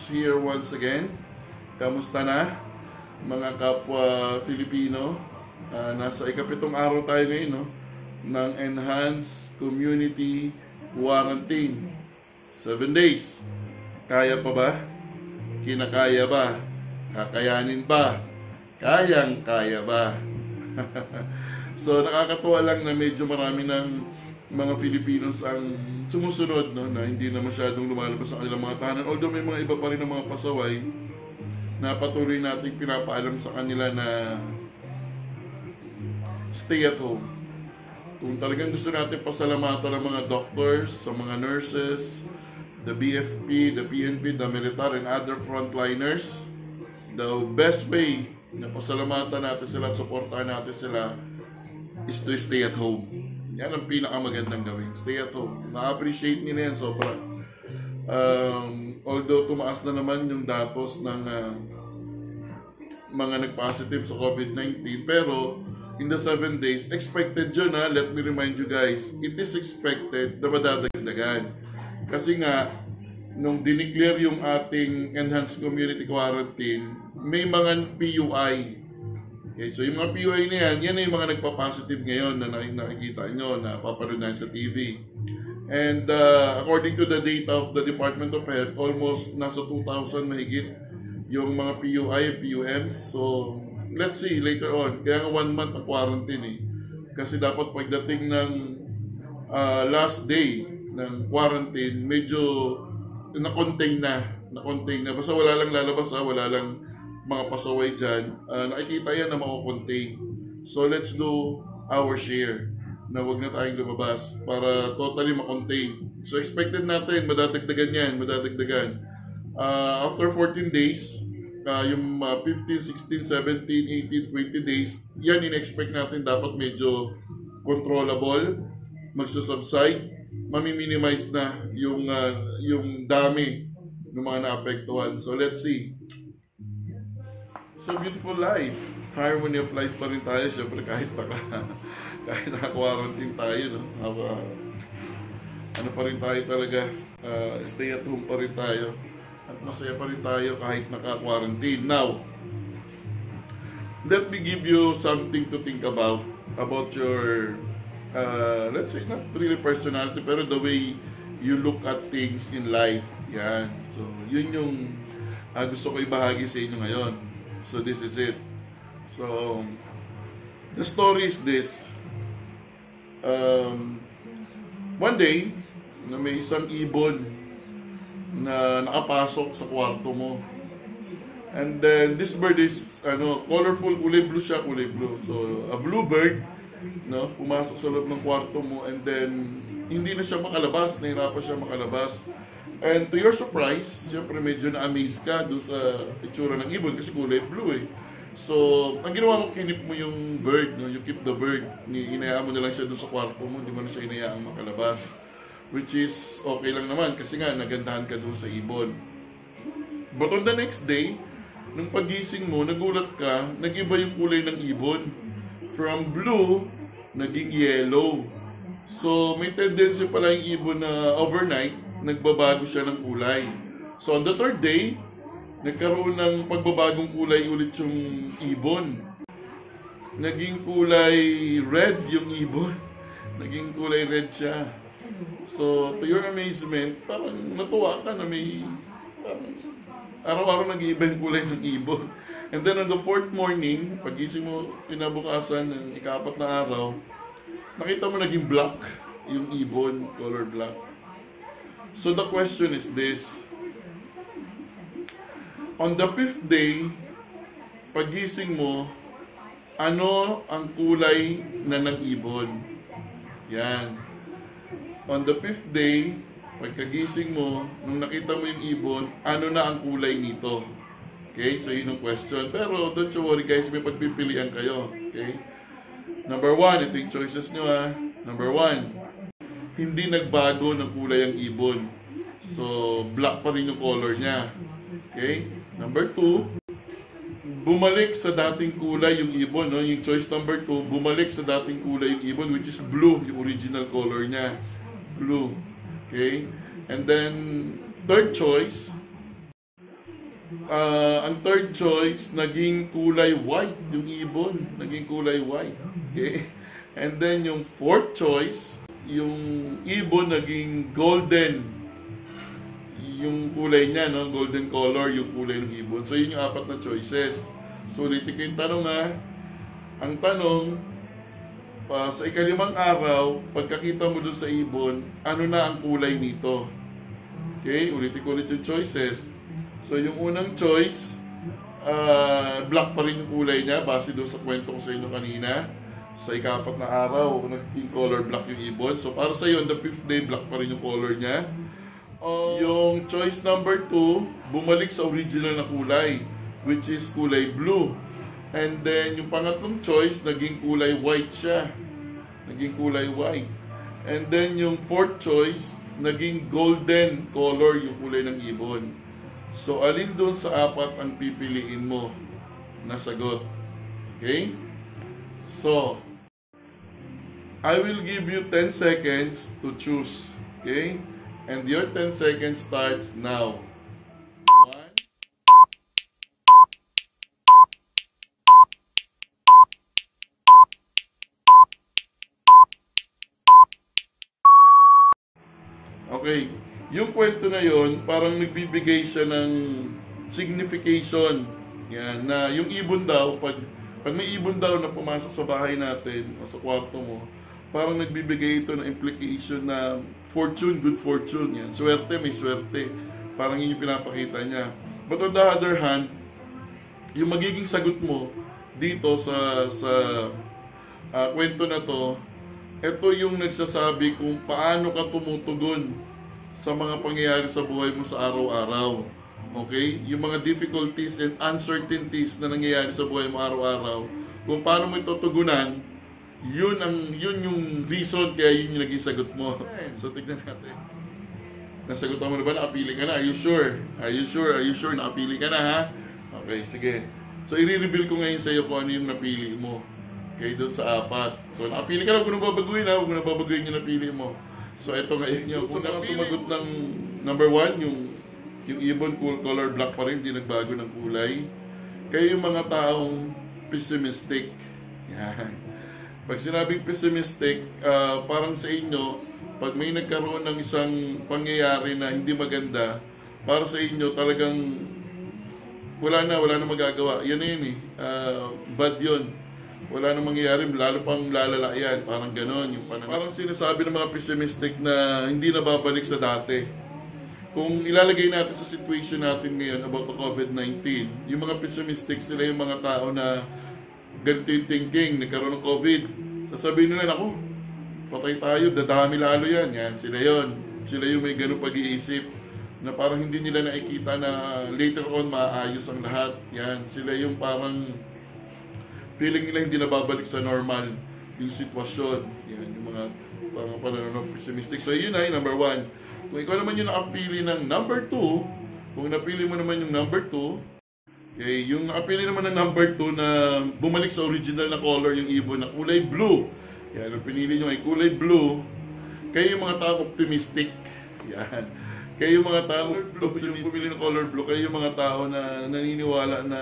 Ems here once again. Kamusta na? Mga kapwa Filipino. Ah, nasa ikapitong araw tayo ngayon, no? Ng Enhanced Community Quarantine. Seven days. Kaya pa ba? Kinakaya ba? Kakayanin ba? Kayang kaya ba? so nakakatuwa lang na medyo marami ng mga Filipinos ang sumusunod no, na hindi na masyadong lumalabas sa kanilang mga tahanan. Although may mga iba pa rin ng mga pasaway na patuloy nating pinapaalam sa kanila na stay at home. Kung talagang gusto natin pasalamatan ng mga doctors, sa mga nurses, the BFP, the PNP, the military, and other frontliners, the best way na pasalamatan natin sila at supportahan natin sila is to stay at home. Yan ang pinakamagandang gawin. Stay at home. Na-appreciate nila yan sobra. Um, although tumaas na naman yung datos ng uh, mga nag-positive sa COVID-19, pero in the 7 days, expected yun ha. Let me remind you guys, it is expected na madadagdagan. Kasi nga, nung dineclare yung ating enhanced community quarantine, may mga PUI Okay, so yung mga PUI na yan, yan na yung mga nagpa-positive ngayon na nakikita nyo, na papanood sa TV. And uh, according to the data of the Department of Health, almost nasa 2,000 mahigit yung mga PUI PUMs. So, let's see later on. Kaya nga one month ang quarantine eh. Kasi dapat pagdating ng uh, last day ng quarantine, medyo na-contain na. Na-contain na. Basta wala lang lalabas ha, wala lang mga pasaway dyan, uh, nakikita yan na makukontain. So let's do our share na wag na tayong lumabas para totally makontain. So expected natin, madadagdagan yan, madadagdagan. Uh, after 14 days, uh, yung uh, 15, 16, 17, 18, 20 days, yan in-expect natin dapat medyo controllable, magsusubside, mami-minimize na yung, uh, yung dami ng mga naapektuhan. So let's see. So beautiful life. Harmony of life pa rin tayo, syempre kahit naka, kahit naka-quarantine tayo, no? Haba, ano pa rin tayo talaga, uh, stay at home pa rin tayo. At masaya pa rin tayo kahit naka-quarantine. Now, let me give you something to think about, about your, uh, let's say, not really personality, pero the way you look at things in life. Yan. So, yun yung uh, gusto ko ibahagi sa inyo ngayon. So this is it. So the story is this. Um, one day, na may isang ibon na nakapasok sa kwarto mo. And then this bird is ano, colorful, kulay blue siya, kulay blue. So a blue bird, no, pumasok sa loob ng kwarto mo and then hindi na siya makalabas, nahirapan siya makalabas. And to your surprise, siyempre medyo na-amaze ka doon sa itsura ng ibon kasi kulay blue eh. So, ang ginawa mo, kinip mo yung bird, no? you keep the bird, inayaan mo na lang siya doon sa kwarto mo, hindi mo na siya inayaan makalabas. Which is okay lang naman kasi nga nagandahan ka doon sa ibon. But on the next day, nung pagising mo, nagulat ka, nag-iba yung kulay ng ibon. From blue, naging yellow. So, may tendency pala yung ibon na overnight, nagbabago siya ng kulay. So on the third day, nagkaroon ng pagbabagong kulay ulit yung ibon. Naging kulay red yung ibon. Naging kulay red siya. So, to your amazement, parang natuwa ka na may araw-araw nag-iiba yung kulay ng ibon. And then on the fourth morning, pagising mo pinabukasan ng ikapat na araw, nakita mo naging black yung ibon, color black. So the question is this. On the fifth day, pagising mo, ano ang kulay na ng ibon? Yan. On the fifth day, pagkagising mo, nung nakita mo yung ibon, ano na ang kulay nito? Okay, so yun ang question. Pero don't you worry guys, may pagpipilian kayo. Okay? Number one, ito yung choices nyo ha. Number one, hindi nagbago ng kulay ang ibon. So, black pa rin yung color niya. Okay? Number two, bumalik sa dating kulay yung ibon. No? Yung choice number two, bumalik sa dating kulay yung ibon, which is blue, yung original color niya. Blue. Okay? And then, third choice, Ah, ang third choice, naging kulay white yung ibon. Naging kulay white. Okay? And then yung fourth choice, yung ibon naging golden. Yung kulay niya, no? golden color yung kulay ng ibon. So yun yung apat na choices. So ulitin ko yung tanong ha. Ang tanong, pa sa ikalimang araw, pagkakita mo dun sa ibon, ano na ang kulay nito? Okay, ulitin ko ulit yung choices. So yung unang choice, ah, black pa rin yung kulay niya base doon sa kwento ko sa inyo kanina. Sa ikapat na araw, naging color black yung ibon. So para sa on the fifth day, black pa rin yung color niya. Oh, yung choice number 2, bumalik sa original na kulay, which is kulay blue. And then yung pangatlong choice, naging kulay white siya. Naging kulay white. And then yung fourth choice, naging golden color yung kulay ng ibon. So, alin doon sa apat ang pipiliin mo na sagot? Okay? So, I will give you 10 seconds to choose. Okay? And your 10 seconds starts now. One. Okay. Yung kwento na yon parang nagbibigay siya ng signification. Yan, na yung ibon daw, pag, pag may ibon daw na pumasok sa bahay natin o sa kwarto mo, parang nagbibigay ito ng implication na fortune, good fortune. Yan. Swerte, may swerte. Parang yun yung pinapakita niya. But on the other hand, yung magiging sagot mo dito sa sa ah, kwento na to, ito yung nagsasabi kung paano ka tumutugon sa mga pangyayari sa buhay mo sa araw-araw. Okay? Yung mga difficulties and uncertainties na nangyayari sa buhay mo araw-araw, kung paano mo ito tugunan, yun ang yun yung reason kaya yun yung naging sagot mo. So tignan natin. Nasagutan mo na ba? Nakapili ka na? Are you sure? Are you sure? Are you sure? Nakapili ka na ha? Okay, sige. So i-reveal ko ngayon sa iyo kung ano yung napili mo. Okay, doon sa apat. So nakapili ka na, huwag mo na babaguhin ha, huwag mo babaguhin yung napili mo. So ito ngayon yung kung mga sumagot ng number one, yung yung ibon cool color black pa rin, hindi nagbago ng kulay. Kayo yung mga taong pessimistic. Yan. Pag sinabing pessimistic, ah, parang sa inyo, pag may nagkaroon ng isang pangyayari na hindi maganda, para sa inyo talagang wala na, wala na magagawa. Yan na yun eh. Ah, bad yun. Wala na mangyayari, lalo pang lalala yan. Parang ganon. Yung parang, parang sinasabi ng mga pessimistic na hindi na babalik sa dati. Kung ilalagay natin sa situation natin ngayon about the COVID-19, yung mga pessimistic sila yung mga tao na ganito yung thinking, nagkaroon ng COVID. Sasabihin nila, ako, patay tayo, dadami lalo yan. Yan, sila yon Sila yung may ganun pag-iisip na parang hindi nila nakikita na later on maayos ang lahat. Yan, sila yung parang feeling nila hindi na babalik sa normal yung sitwasyon. Yan, yung mga parang pananaw pessimistic. So yun ay number one. Kung ikaw naman yung nakapili ng number two, kung napili mo naman yung number two, Okay, yung nakapili naman ng number 2 na bumalik sa original na color yung ibon na kulay blue. Yan, ang pinili nyo ay kulay blue. Kayo yung mga tao optimistic. Yan. Kayo yung mga tao yung bumili ng color blue, kayo yung mga tao na naniniwala na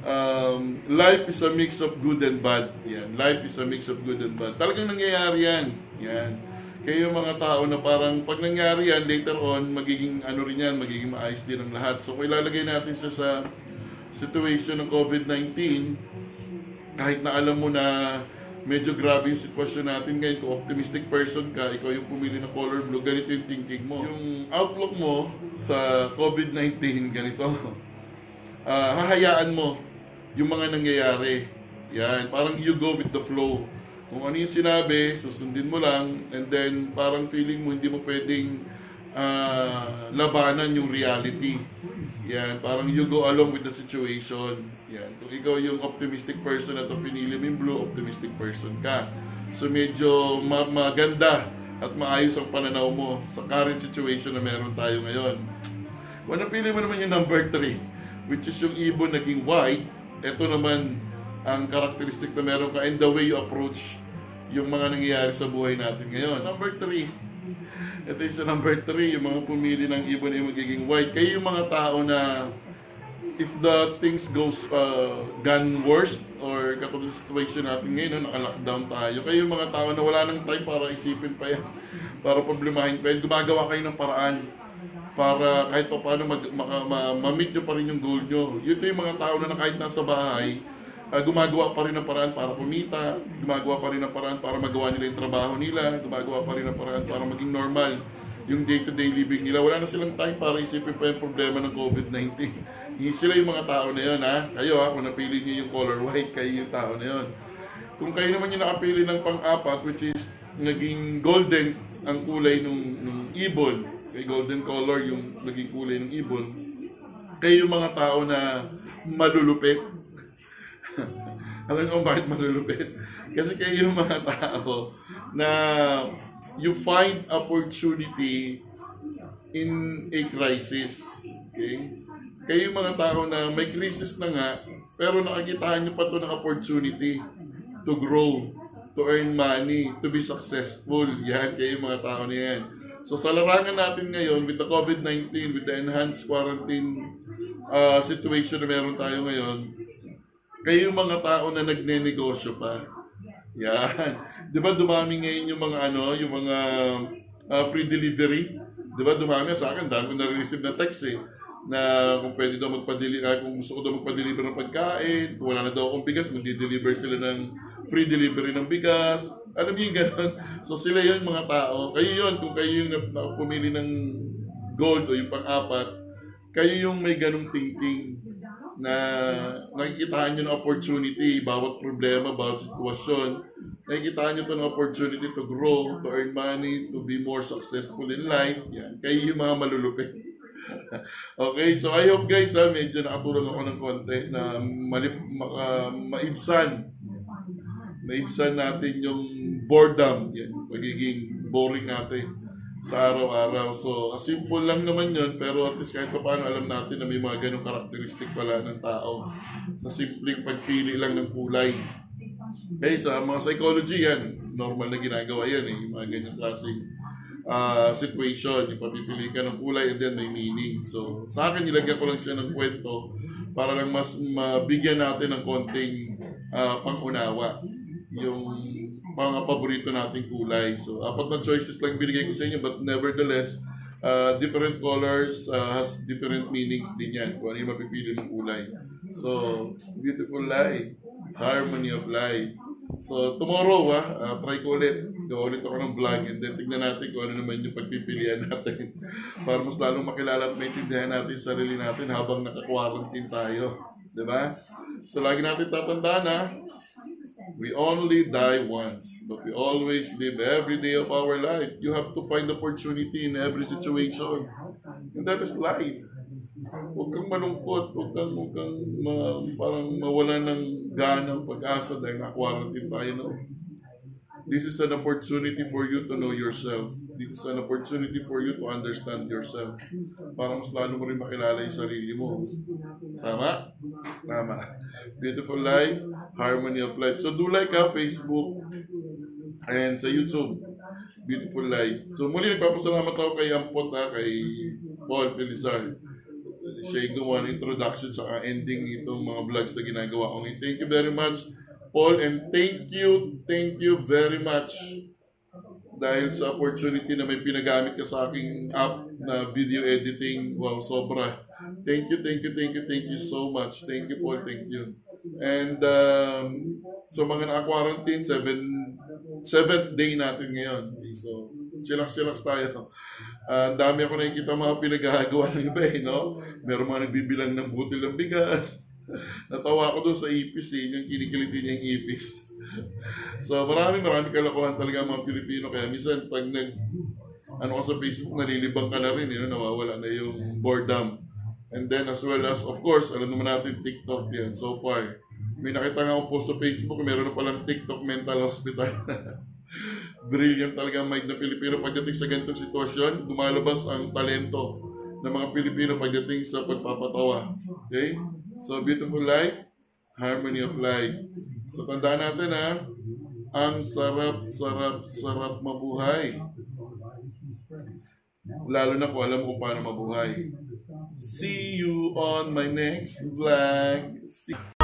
um, life is a mix of good and bad. Yan. Life is a mix of good and bad. Talagang nangyayari yan. Yan. Kayo mga tao na parang pag nangyari yan, later on, magiging ano rin yan, magiging maayos din ang lahat. So kung ilalagay natin siya sa situation ng COVID-19, kahit na alam mo na medyo grabe yung sitwasyon natin ngayon, kung optimistic person ka, ikaw yung pumili ng color blue, ganito yung thinking mo. Yung outlook mo sa COVID-19, ganito. Ah, hahayaan mo yung mga nangyayari. Yan, parang you go with the flow. Kung ano yung sinabi, susundin mo lang, and then parang feeling mo hindi mo pwedeng ah, labanan yung reality. Yan, parang you go along with the situation. Yan, kung ikaw yung optimistic person at pinili mo yung blue, optimistic person ka. So medyo ma- maganda at maayos ang pananaw mo sa current situation na meron tayo ngayon. Kung napili mo naman yung number 3, which is yung ibon naging white, ito naman ang characteristic na meron ka and the way you approach yung mga nangyayari sa buhay natin ngayon. Number 3, Ito yung sa number 3, yung mga pumili ng ibon ay magiging white. Kayo yung mga tao na if the things goes uh, gone worse or katulad ng situation natin ngayon, no, naka-lockdown tayo, kayo yung mga tao na wala nang time para isipin pa yan, para problemahin pa yan, gumagawa kayo ng paraan para kahit pa paano mag, maka, ma, ma-meet nyo pa rin yung goal nyo. Yun yung mga tao na kahit nasa bahay, uh, gumagawa pa rin ng paraan para kumita, gumagawa pa rin ng paraan para magawa nila yung trabaho nila, gumagawa pa rin ng paraan para maging normal yung day-to-day living nila. Wala na silang time para isipin pa yung problema ng COVID-19. Sila yung mga tao na yun, ha? Kayo, ha? Kung napili niyo yung color white, kayo yung tao na yun. Kung kayo naman yung nakapili ng pang-apat, which is naging golden ang kulay nung, nung ibon, kay golden color yung naging kulay ng ibon, kayo yung mga tao na malulupit. Alam mo bakit malulupit? Kasi kayo yung mga tao na you find opportunity in a crisis. Okay? Kayo yung mga tao na may crisis na nga, pero nakakitaan nyo pa ito ng opportunity to grow, to earn money, to be successful. Yan, kayo yung mga tao na yan. So sa larangan natin ngayon with the COVID-19, with the enhanced quarantine uh, situation na meron tayo ngayon, kayo mga tao na nagne-negosyo pa. Yan. 'Di ba dumami ngayon yung mga ano, yung mga uh, free delivery? 'Di ba dumami sa akin, dami ko na-receive na text eh na kung pwede daw magpa-deliver, uh, kung gusto ko daw magpa-deliver ng pagkain, kung wala na daw akong bigas, magdi-deliver sila ng free delivery ng bigas. Niyo yung gano'n? So sila yun mga tao. Kayo yun, kung kayo yung pumili ng gold o yung pang-apat, kayo yung may ganong thinking na nakikitaan nyo ng opportunity, bawat problema, bawat sitwasyon, nakikitaan nyo to ng opportunity to grow, to earn money, to be more successful in life. Yan. Kayo yung mga malulupit. okay, so I hope guys, ha, medyo nakatulong ako ng konti na malip, maka, maibsan maibsan natin yung boredom, yan, magiging boring natin sa araw-araw. So, simple lang naman yun, pero at least kahit pa paano alam natin na may mga ganong karakteristik pala ng tao sa simpleng pagpili lang ng kulay. Okay, sa mga psychology yan, normal na ginagawa yan eh, yung mga ganyang klaseng uh, situation, yung papipili ka ng kulay and then may meaning. So, sa akin, nilagyan ko lang siya ng kwento para lang mas mabigyan natin ng konting uh, pangunawa yung mga paborito nating kulay. So, apat na choices lang binigay ko sa inyo but nevertheless, uh, different colors uh, has different meanings din yan kung ano yung mapipili mong kulay. So, beautiful life, harmony of life. So, tomorrow, ah, uh, try ko ulit. Gawa ulit ako ng vlog and then tignan natin kung ano naman yung pagpipilian natin para mas lalong makilala at maintindihan natin sarili natin habang naka-quarantine tayo. Diba? So, lagi natin tatandaan, ah, We only die once, but we always live every day of our life. You have to find opportunity in every situation. And that is life. Huwag kang malungkot, huwag kang, huwag kang ma, parang mawala ng ganang pag-asa dahil na-quarantine tayo. No? This is an opportunity for you to know yourself. This is an opportunity for you to understand yourself. Para mas lalo mo rin makilala yung sarili mo. Tama? Tama. Beautiful life, harmony of life. So do like ha, Facebook and sa YouTube. Beautiful life. So muli nagpapasalamat ako kay Ampot ha, kay Paul Pelizar. Siya yung gumawa ng introduction at ending itong mga vlogs na ginagawa ko. Thank you very much. Paul, and thank you, thank you very much dahil sa opportunity na may pinagamit ka sa aking app na video editing. Wow, sobra. Thank you, thank you, thank you, thank you so much. Thank you, Paul, thank you. And um, sa so mga naka-quarantine, seven, seventh day natin ngayon. So, chillax-chillax tayo. Uh, dami ako nakikita mga pinagagawa ng iba eh, no? Meron mga nagbibilang ng butil ng bigas Natawa ako doon sa ipis eh, yung kinikiliti niya yung ipis. so maraming maraming kalokohan talaga mga Pilipino. Kaya minsan pag nag, ano ka sa Facebook, nalilibang ka na rin, yun, nawawala na yung boredom. And then as well as, of course, alam naman natin TikTok yan so far. May nakita nga akong post sa Facebook, meron na palang TikTok mental hospital. Brilliant talaga mind ng Pilipino pagdating sa ganitong sitwasyon. Lumalabas ang talento ng mga Pilipino pagdating sa pagpapatawa. Okay? So, beautiful life, harmony of life. So, tandaan natin ha, ang sarap, sarap, sarap mabuhay. Lalo na kung alam kung paano mabuhay. See you on my next vlog. See